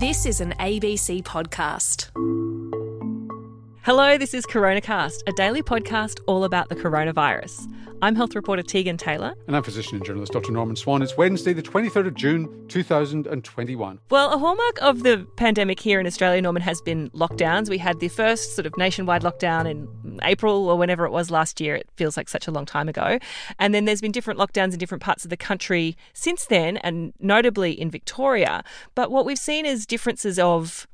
This is an ABC podcast. Hello, this is CoronaCast, a daily podcast all about the coronavirus. I'm health reporter Tegan Taylor. And I'm physician and journalist Dr. Norman Swan. It's Wednesday, the 23rd of June, 2021. Well, a hallmark of the pandemic here in Australia, Norman, has been lockdowns. We had the first sort of nationwide lockdown in April or whenever it was last year. It feels like such a long time ago. And then there's been different lockdowns in different parts of the country since then, and notably in Victoria. But what we've seen is differences of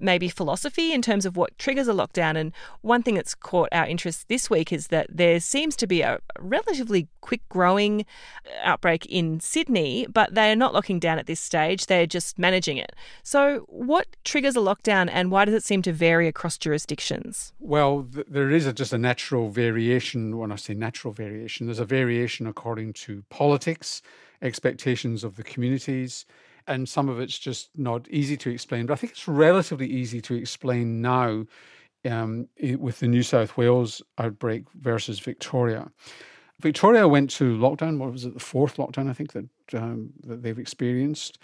maybe philosophy in terms of what triggers a lockdown. And one thing that's caught our interest this week is that there seems to be a relatively quick growing uh, outbreak in Sydney, but they are not locking down at this stage. They're just managing it. So, what triggers a lockdown and why does it seem to vary across jurisdictions? Well, th- there is a, just a natural variation. When I say natural variation, there's a variation according to politics, expectations of the communities and some of it's just not easy to explain. But I think it's relatively easy to explain now um, with the New South Wales outbreak versus Victoria. Victoria went to lockdown. What was it? The fourth lockdown, I think that um, that they've experienced,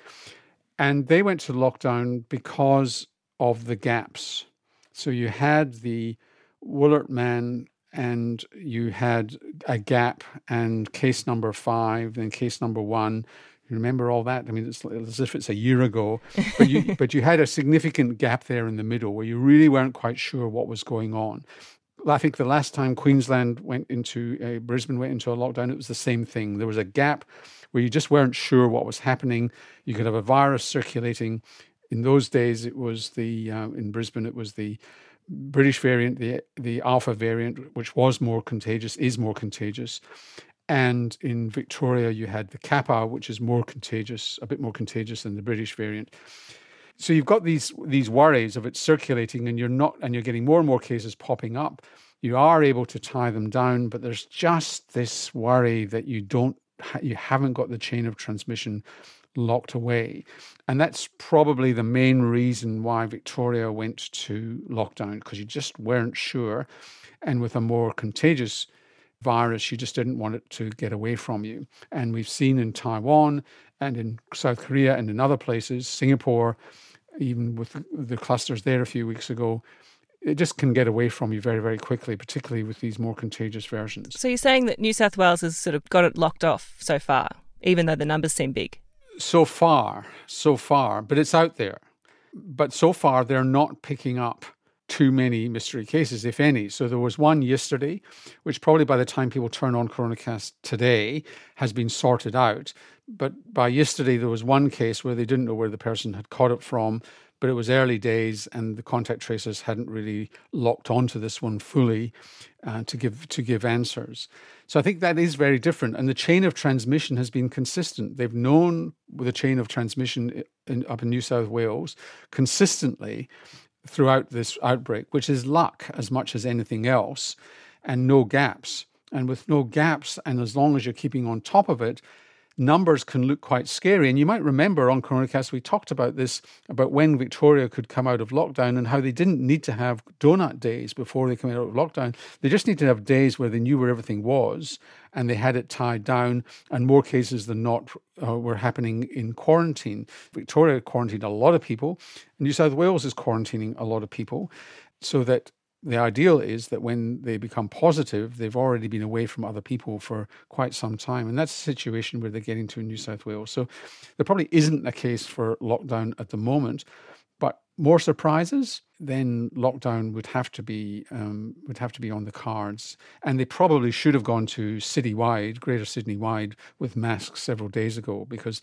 and they went to lockdown because of the gaps. So you had the Wollert man and you had a gap and case number five, then case number one. You remember all that? I mean, it's as if it's a year ago, but you but you had a significant gap there in the middle where you really weren't quite sure what was going on. I think the last time Queensland went into uh, Brisbane went into a lockdown, it was the same thing. There was a gap where you just weren't sure what was happening. You could have a virus circulating. In those days, it was the uh, in Brisbane, it was the British variant, the the Alpha variant, which was more contagious, is more contagious, and in Victoria, you had the Kappa, which is more contagious, a bit more contagious than the British variant. So you've got these these worries of it circulating, and you're not, and you're getting more and more cases popping up. You are able to tie them down, but there's just this worry that you don't, you haven't got the chain of transmission locked away, and that's probably the main reason why Victoria went to lockdown because you just weren't sure, and with a more contagious virus, you just didn't want it to get away from you. And we've seen in Taiwan and in South Korea and in other places, Singapore, even with the clusters there a few weeks ago, it just can get away from you very, very quickly, particularly with these more contagious versions. So you're saying that New South Wales has sort of got it locked off so far, even though the numbers seem big? So far, so far, but it's out there. But so far, they're not picking up too many mystery cases, if any. So there was one yesterday, which probably by the time people turn on CoronaCast today has been sorted out. But by yesterday, there was one case where they didn't know where the person had caught it from, but it was early days and the contact tracers hadn't really locked onto this one fully uh, to give to give answers. So I think that is very different, and the chain of transmission has been consistent. They've known with the chain of transmission in, up in New South Wales consistently throughout this outbreak, which is luck as much as anything else, and no gaps. And with no gaps, and as long as you're keeping on top of it, numbers can look quite scary. And you might remember on CoronaCast, we talked about this about when Victoria could come out of lockdown and how they didn't need to have donut days before they came out of lockdown. They just need to have days where they knew where everything was and they had it tied down. And more cases than not uh, were happening in quarantine. Victoria quarantined a lot of people. And New South Wales is quarantining a lot of people so that the ideal is that when they become positive, they've already been away from other people for quite some time. And that's a situation where they're getting to in New South Wales. So there probably isn't a case for lockdown at the moment. But more surprises, then lockdown would have to be um, would have to be on the cards, and they probably should have gone to citywide, Greater Sydney wide, with masks several days ago because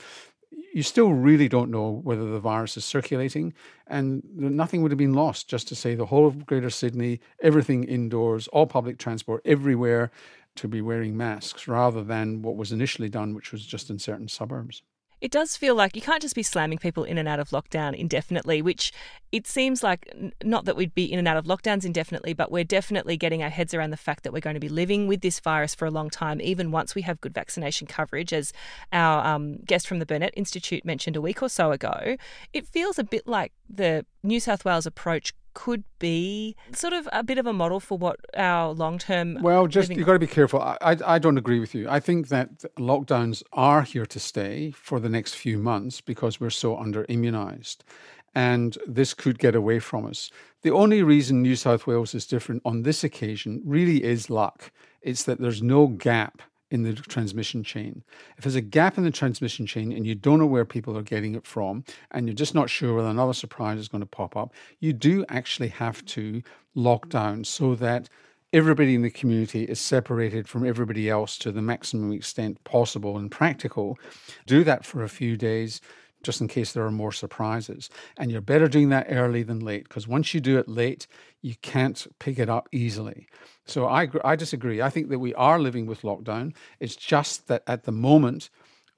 you still really don't know whether the virus is circulating, and nothing would have been lost just to say the whole of Greater Sydney, everything indoors, all public transport, everywhere to be wearing masks rather than what was initially done, which was just in certain suburbs it does feel like you can't just be slamming people in and out of lockdown indefinitely, which it seems like not that we'd be in and out of lockdowns indefinitely, but we're definitely getting our heads around the fact that we're going to be living with this virus for a long time, even once we have good vaccination coverage, as our um, guest from the Burnet Institute mentioned a week or so ago. It feels a bit like the New South Wales approach could be sort of a bit of a model for what our long term. Well, just living... you've got to be careful. I, I, I don't agree with you. I think that lockdowns are here to stay for the next few months because we're so under immunized. and this could get away from us. The only reason New South Wales is different on this occasion really is luck. It's that there's no gap in the transmission chain. If there's a gap in the transmission chain and you don't know where people are getting it from, and you're just not sure whether another surprise is going to pop up, you do actually have to lock down so that everybody in the community is separated from everybody else to the maximum extent possible and practical. Do that for a few days just in case there are more surprises. And you're better doing that early than late because once you do it late, you can't pick it up easily. So I, I disagree. I think that we are living with lockdown. It's just that at the moment,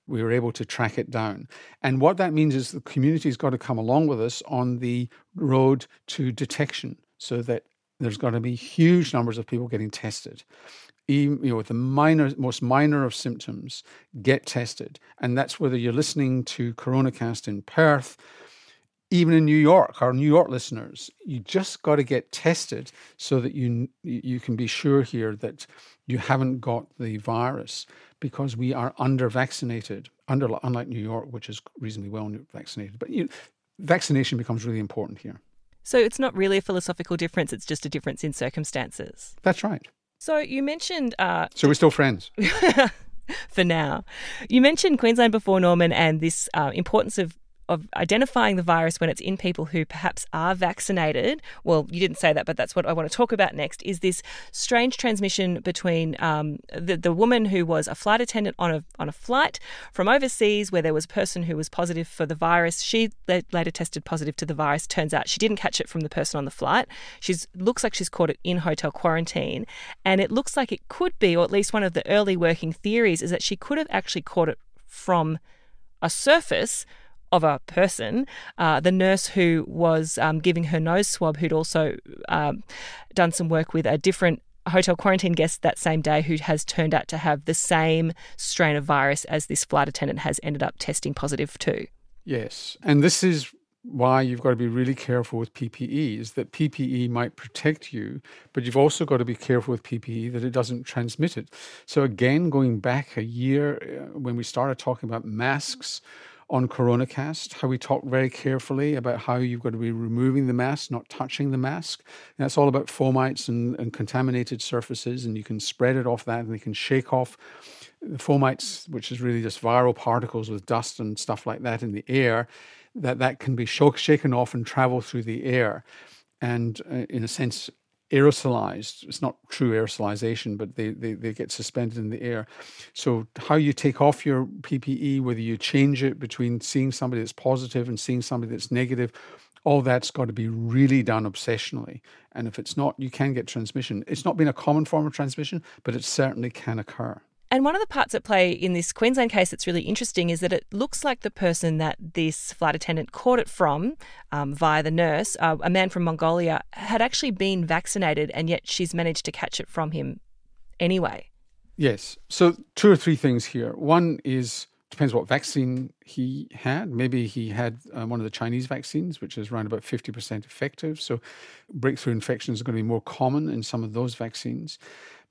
we were able to track it down. And what that means is the community's got to come along with us on the road to detection so that there's got to be huge numbers of people getting tested you know, with the minor, most minor of symptoms, get tested. And that's whether you're listening to CoronaCast in Perth, even in New York, our New York listeners, you just got to get tested so that you you can be sure here that you haven't got the virus because we are under vaccinated, under unlike New York, which is reasonably well vaccinated. But you, vaccination becomes really important here. So it's not really a philosophical difference; it's just a difference in circumstances. That's right. So you mentioned. Uh, so we're still friends. for now. You mentioned Queensland before, Norman, and this uh, importance of of identifying the virus when it's in people who perhaps are vaccinated. Well, you didn't say that, but that's what I want to talk about next. Is this strange transmission between um, the the woman who was a flight attendant on a on a flight from overseas, where there was a person who was positive for the virus. She later tested positive to the virus. Turns out she didn't catch it from the person on the flight. She's looks like she's caught it in hotel quarantine, and it looks like it could be, or at least one of the early working theories, is that she could have actually caught it from a surface of a person. Uh, the nurse who was um, giving her nose swab, who'd also um, done some work with a different hotel quarantine guest that same day who has turned out to have the same strain of virus as this flight attendant has ended up testing positive to. Yes. And this is why you've got to be really careful with PPE is that PPE might protect you, but you've also got to be careful with PPE that it doesn't transmit it. So, again, going back a year uh, when we started talking about masks, on CoronaCast, how we talk very carefully about how you've got to be removing the mask, not touching the mask. And that's all about fomites and, and contaminated surfaces, and you can spread it off that, and they can shake off the fomites, which is really just viral particles with dust and stuff like that in the air. That that can be shaken off and travel through the air, and uh, in a sense aerosolized. It's not true aerosolization, but they, they, they get suspended in the air. So, how you take off your PPE, whether you change it between seeing somebody that's positive and seeing somebody that's negative, all that's got to be really done obsessionally. And if it's not, you can get transmission. It's not been a common form of transmission, but it certainly can occur. And one of the parts at play in this Queensland case that's really interesting is that it looks like the person that this flight attendant caught it from um, via the nurse, uh, a man from Mongolia, had actually been vaccinated and yet she's managed to catch it from him anyway. Yes. So, two or three things here. One is depends what vaccine he had. Maybe he had uh, one of the Chinese vaccines, which is around about 50% effective. So, breakthrough infections are going to be more common in some of those vaccines.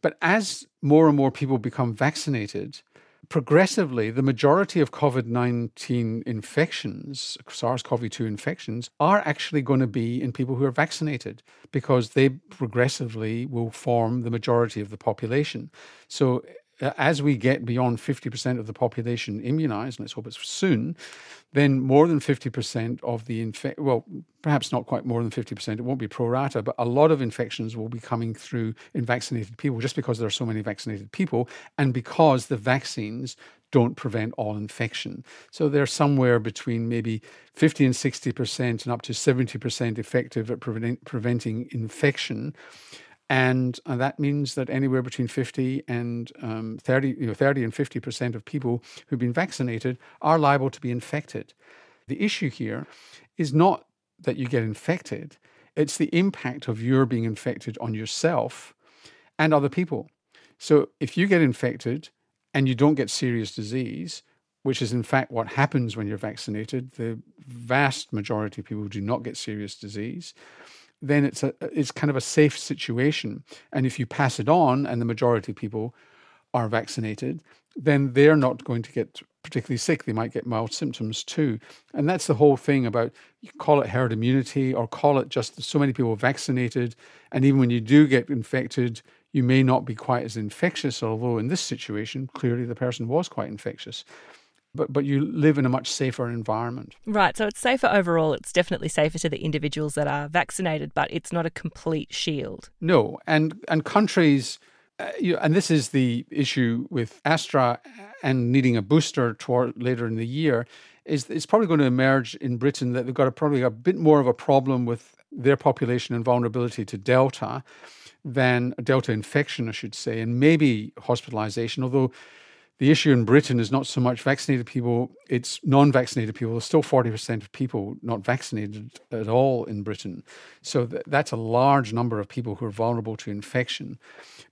But as more and more people become vaccinated, progressively, the majority of COVID 19 infections, SARS CoV 2 infections, are actually going to be in people who are vaccinated because they progressively will form the majority of the population. So Uh, as we get beyond 50% of the population immunized, let's hope it's soon, then more than 50% of the infect, well, perhaps not quite more than 50%, it won't be pro rata, but a lot of infections will be coming through in vaccinated people just because there are so many vaccinated people and because the vaccines don't prevent all infection. So they're somewhere between maybe 50 and 60% and up to 70% effective at prevent, preventing infection and uh, that means that anywhere between 50 and um, 30, you know, 30 and 50 percent of people who've been vaccinated are liable to be infected. The issue here is not that you get infected; it's the impact of your being infected on yourself and other people. So if you get infected and you don't get serious disease, which is in fact what happens when you're vaccinated, the vast majority of people do not get serious disease then it's a it's kind of a safe situation. And if you pass it on, and the majority of people are vaccinated, then they're not going to get particularly sick. They might get mild symptoms too. And that's the whole thing about you call it herd immunity or call it just so many people vaccinated. And even when you do get infected, you may not be quite as infectious, although in this situation, clearly the person was quite infectious. But, but you live in a much safer environment. Right. So it's safer overall. It's definitely safer to the individuals that are vaccinated, but it's not a complete shield. No. And, and countries uh, you, and this is the issue with Astra and needing a booster toward later in the year. Is it's probably going to emerge in Britain that they've got a, probably a bit more of a problem with their population and vulnerability to Delta than Delta infection, I should say, and maybe hospitalization. Although the issue in Britain is not so much vaccinated people, it's non vaccinated people. There's still 40% of people not vaccinated at all in Britain. So th- that's a large number of people who are vulnerable to infection.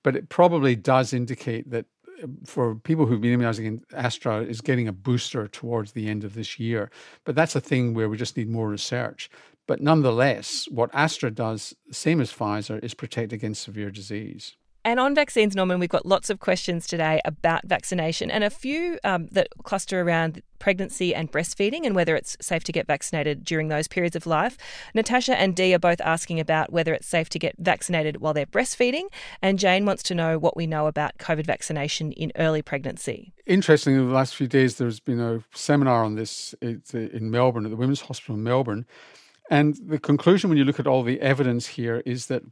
But it probably does indicate that uh, for people who've been immunizing Astra is getting a booster towards the end of this year. But that's a thing where we just need more research. But nonetheless, what Astra does, same as Pfizer, is protect against severe disease. And on vaccines, Norman, we've got lots of questions today about vaccination and a few um, that cluster around pregnancy and breastfeeding and whether it's safe to get vaccinated during those periods of life. Natasha and Dee are both asking about whether it's safe to get vaccinated while they're breastfeeding. And Jane wants to know what we know about COVID vaccination in early pregnancy. Interestingly, in the last few days, there's been a seminar on this in Melbourne, at the Women's Hospital in Melbourne. And the conclusion, when you look at all the evidence here, is that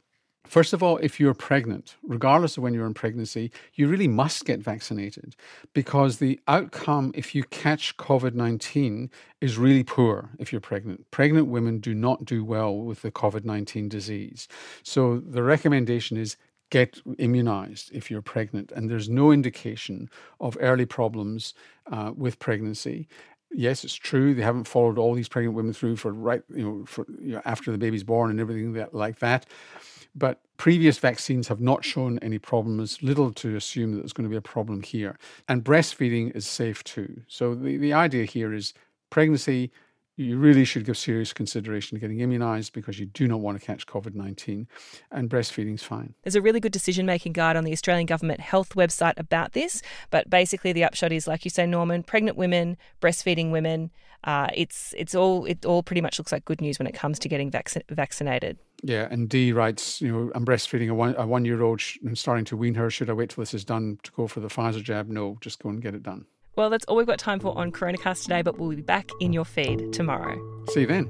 First of all, if you're pregnant, regardless of when you're in pregnancy, you really must get vaccinated because the outcome if you catch COVID 19 is really poor if you're pregnant. Pregnant women do not do well with the COVID 19 disease. So the recommendation is get immunized if you're pregnant. And there's no indication of early problems uh, with pregnancy yes, it's true they haven't followed all these pregnant women through for right, you know, for you know, after the baby's born and everything that, like that. But previous vaccines have not shown any problems, little to assume that there's going to be a problem here. And breastfeeding is safe too. So the, the idea here is pregnancy, you really should give serious consideration to getting immunized because you do not want to catch COVID 19, and breastfeeding is fine. There's a really good decision making guide on the Australian Government Health website about this, but basically the upshot is, like you say, Norman, pregnant women, breastfeeding women, uh, it's it's all it all pretty much looks like good news when it comes to getting vac- vaccinated. Yeah, and Dee writes, you know, I'm breastfeeding a one a one year old and starting to wean her. Should I wait till this is done to go for the Pfizer jab? No, just go and get it done. Well, that's all we've got time for on Coronacast today, but we'll be back in your feed tomorrow. See you then.